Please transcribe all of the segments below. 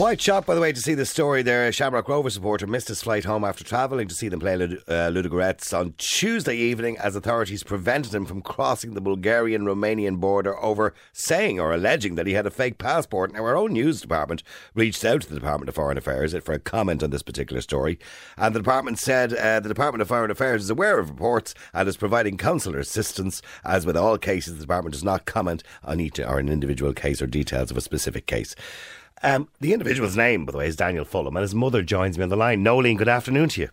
Quite shocked, by the way, to see the story there. A Shamrock Rover supporter missed his flight home after travelling to see them play Lud- uh, Ludogorets on Tuesday evening as authorities prevented him from crossing the Bulgarian Romanian border over saying or alleging that he had a fake passport. Now, our own news department reached out to the Department of Foreign Affairs for a comment on this particular story, and the department said uh, the Department of Foreign Affairs is aware of reports and is providing consular assistance. As with all cases, the department does not comment on each or an individual case or details of a specific case. Um, the individual's name, by the way, is Daniel Fulham, and his mother joins me on the line. Noeleen, good afternoon to you.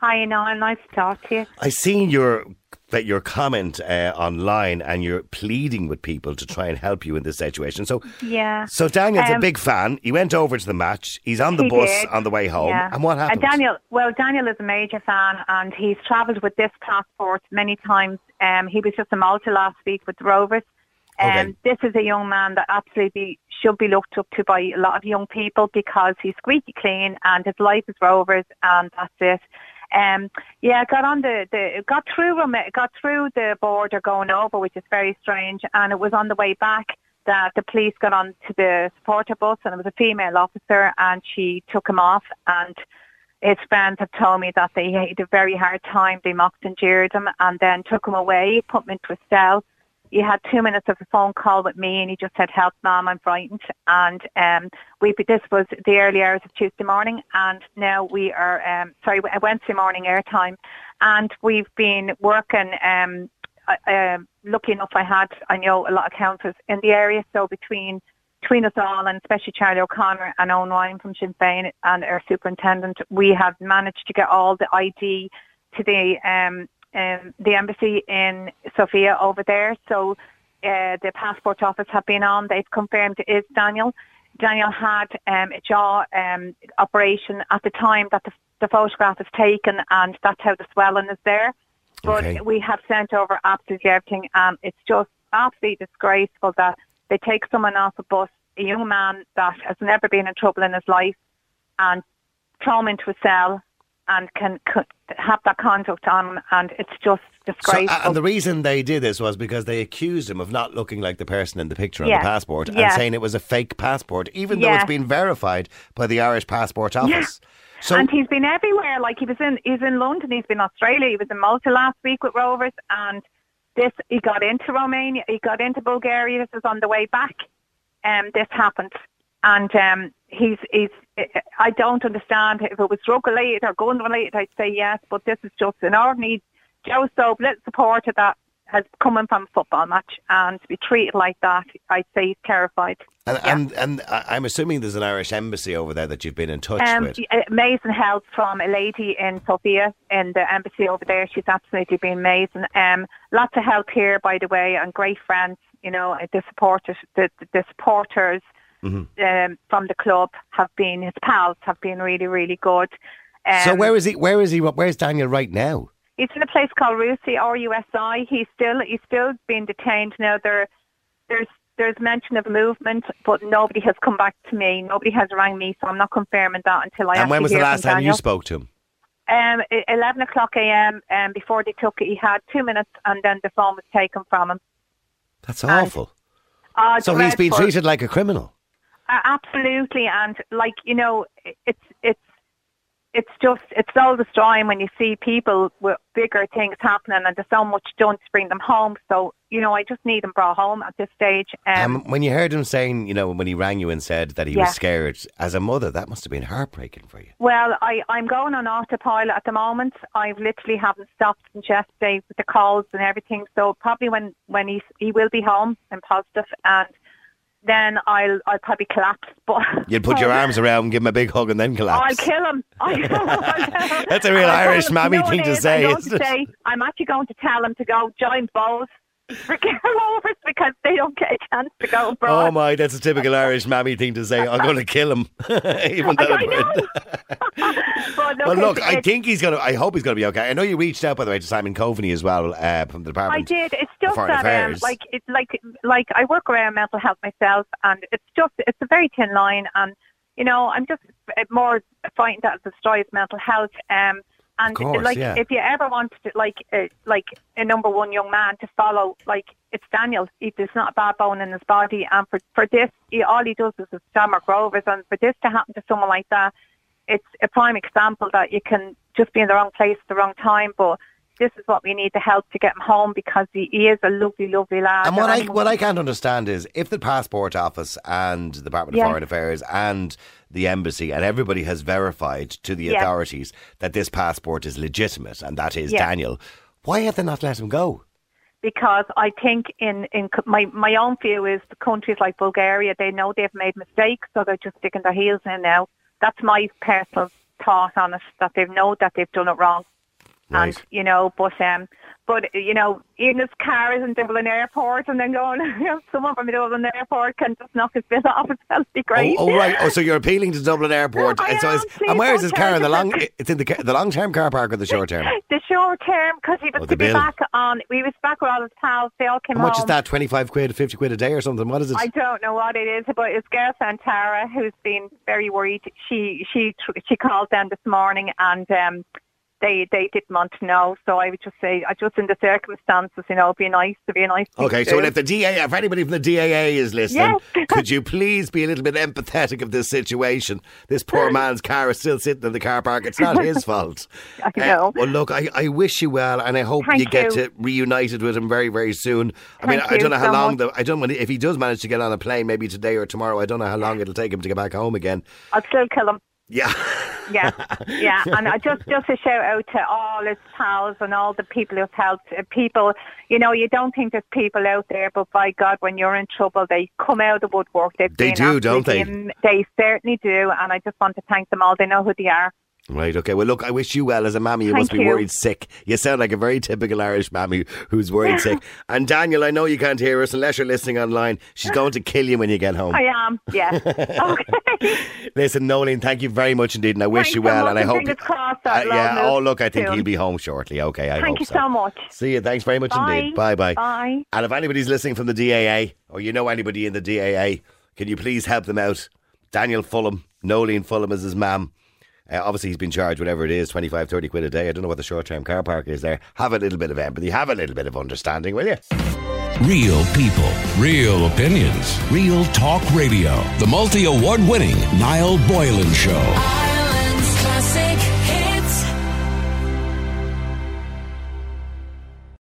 Hi, Noel. Nice to talk to you. I seen your that your comment uh, online, and you're pleading with people to try and help you in this situation. So, Yeah. so Daniel's a Um, big fan. He went over to the match. He's on the He bus did. on the way home. Yeah. And what happened? And Daniel, well, Daniel is a major fan, and he's travelled with this passport many times. Um, he was just in Malta last week with the Rovers. Um, Okay. This is a young man that absolutely should be looked up to by a lot of young people because he's squeaky clean and his life is Rovers, and that's it. Um, yeah, got on the, the got through got through the border going over, which is very strange, and it was on the way back that the police got on to the supporter bus, and it was a female officer, and she took him off, and his friends have told me that they had a very hard time. They mocked and jeered him, and then took him away, put him into a cell. He had two minutes of a phone call with me, and he just said, "Help, ma'am, I'm frightened." And um, we this was the early hours of Tuesday morning, and now we are um, sorry Wednesday morning airtime, and we've been working. Um, uh, lucky enough, I had I know a lot of councillors in the area, so between between us all, and especially Charlie O'Connor and Owen Ryan from Sinn Féin and our superintendent, we have managed to get all the ID to the um, um, the embassy in Sofia over there. So uh, the passport office have been on. They've confirmed it is Daniel. Daniel had um, a jaw um, operation at the time that the, the photograph is taken, and that's how the swelling is there. But Okay. we have sent over absolutely everything, and it's just absolutely disgraceful that they take someone off a bus, a young man that has never been in trouble in his life, and throw him into a cell and can, c have that conduct on and it's just disgraceful. uh, and the reason they did this was because they accused him of not looking like the person in the picture on Yeah. the passport and saying it was a fake passport, even though it's been verified by the Irish Passport Office. So, and he's been everywhere. Like he was in, he's in London, he's been Australia, he was in Malta last week with Rovers, and this he got into Romania, he got into Bulgaria. This was on the way back, and this happened. And um, he's he's. I don't understand if it was drug related or gun related. I'd say yes, but this is just an ordinary Joe Soap little supporter that has come in from a football match and to be treated like that. I'd say he's terrified. and, and, and I- I'm assuming there's an Irish embassy over there that you've been in touch Um, with. uh, amazing help from a lady in Sofia in the embassy over there. She's absolutely been amazing. Um, lots of help here, by the way, and great friends. You know, uh, the supporters, the the supporters Mm-hmm. um, from the club have been his pals have been really, really good. Um, so where is he? Where is he? Where's Daniel right now? He's in a place called Rusi, R-U-S-I. He's still he's still being detained now. There, there's there's mention of movement, but nobody has come back to me. Nobody has rang me, so I'm not confirming that until I. and when was the last time you spoke to him? Um, e- 11 o'clock a.m. Um, before they took it, he had two minutes, and then the phone was taken from him. That's And- awful. Oh, So he's been treated like a criminal. Absolutely, and like you know, it's it's it's just it's soul destroying when you see people with bigger things happening, and there's so much done to bring them home. So you know, I just need them brought home at this stage. Um, Um, when you heard him saying, you know, when he rang you and said that he Yeah. was scared, as a mother, that must have been heartbreaking for you. Well, I, I'm going on autopilot at the moment. I literally haven't stopped since yesterday with the calls and everything. So probably when, when he's, he will be home and positive and then I'll I'll probably collapse. But You'd put your arms around him, give him a big hug, and then collapse. I'll kill him. That's a real Irish mammy thing to say, I'm to say I'm actually going to tell him to go join Bohs for Rovers because they don't get a chance to go abroad. Oh my, that's a typical Irish mammy thing to say. I'm going to kill him. Even though I know. but Well, look, I think he's going to. I hope he's going to be okay. I know you reached out, by the way, to Simon Coveney as well uh, from the department. I did. It's just that, um, like, it's like, like I work around mental health myself, and it's just, it's a very thin line, and you know, I'm just uh, more find that it of mental health. Um, and course, like, yeah. if you ever wanted to, like, uh, like a number one young man to follow, like it's Daniel. He, there's not a bad bone in his body, and for for this, he, all he does is a Shamrock Rovers, and for this to happen to someone like that, it's a prime example that you can just be in the wrong place at the wrong time, but. This is what we need to help to get him home because he, he is a lovely, lovely lad. And what I what I can't understand is if the passport office and the Department of Foreign Affairs and the embassy and everybody has verified to the Yeah. authorities that this passport is legitimate and that is Yeah. Daniel, why have they not let him go? because I think in, in my, my own view is the countries like Bulgaria, they know they've made mistakes, so they're just sticking their heels in now. That's my personal thought on it, that they know that they've done it wrong. Right. And, you know, but, um, but, you know, even his car is in Dublin Airport and then going, someone from the Dublin Airport can just knock his bill off, that'd be great. Oh, oh, right. Oh, so you're appealing to Dublin Airport, and so am, and where is his car in the long? It's in the the long term car park or the short term. The short term, because he was Oh, to be back on, we was back with all his pals, they all came How much home. is that? Twenty five quid, fifty quid a day, or something? What is it? I don't know what it is, but it's girl Santara who's been very worried. She she she called them this morning and um, they they didn't want to know. So I would just say, I just in the circumstances, you know, it'd be nice to be a nice. Okay, so if the DA, if anybody from the DAA is listening, Yes. could you please be a little bit empathetic of this situation? This poor man's car is still sitting in the car park. It's not his fault. I uh, know. well, look, I, I wish you well, and I hope Thank you get you. to reunited with him very, very soon. I mean, I don't know how so long. The, I don't know if he does manage to get on a plane, maybe today or tomorrow. I don't know how long it'll take him to get back home again. I'll still kill him. Yeah. Yeah, yeah, and I just just a shout out to all his pals and all the people who've helped. Uh, people, you know, you don't think there's people out there, but by God, when you're in trouble, they come out of the woodwork. They've They do, don't they? They certainly do, and I just want to thank them all. They know who they are. Right, okay. Well, look, I wish you well as a mammy. You Thank must be you. worried sick. You sound like a very typical Irish mammy who's worried sick. And Daniel, I know you can't hear us unless you're listening online. She's going to kill you when you get home. I am, yeah. okay. Listen, Noeleen, thank you very much indeed, and I wish Thanks you well. and I hope. fingers crossed Uh, yeah. Oh, look, I think soon. he'll be home shortly. Okay, I Thank you so. so much. See you. Thanks very much Bye. indeed. Bye bye. Bye. And if anybody's listening from the DAA or you know anybody in the DAA, can you please help them out? Daniel Fulham, Noeleen Fulham is his mam. Uh, obviously, he's been charged whatever it is 25, 30 quid a day. I don't know what the short term car park is there. Have a little bit of empathy, have a little bit of understanding, will you? Real people, real opinions, real talk radio. The multi award winning Niall Boylan Show. Ireland's classic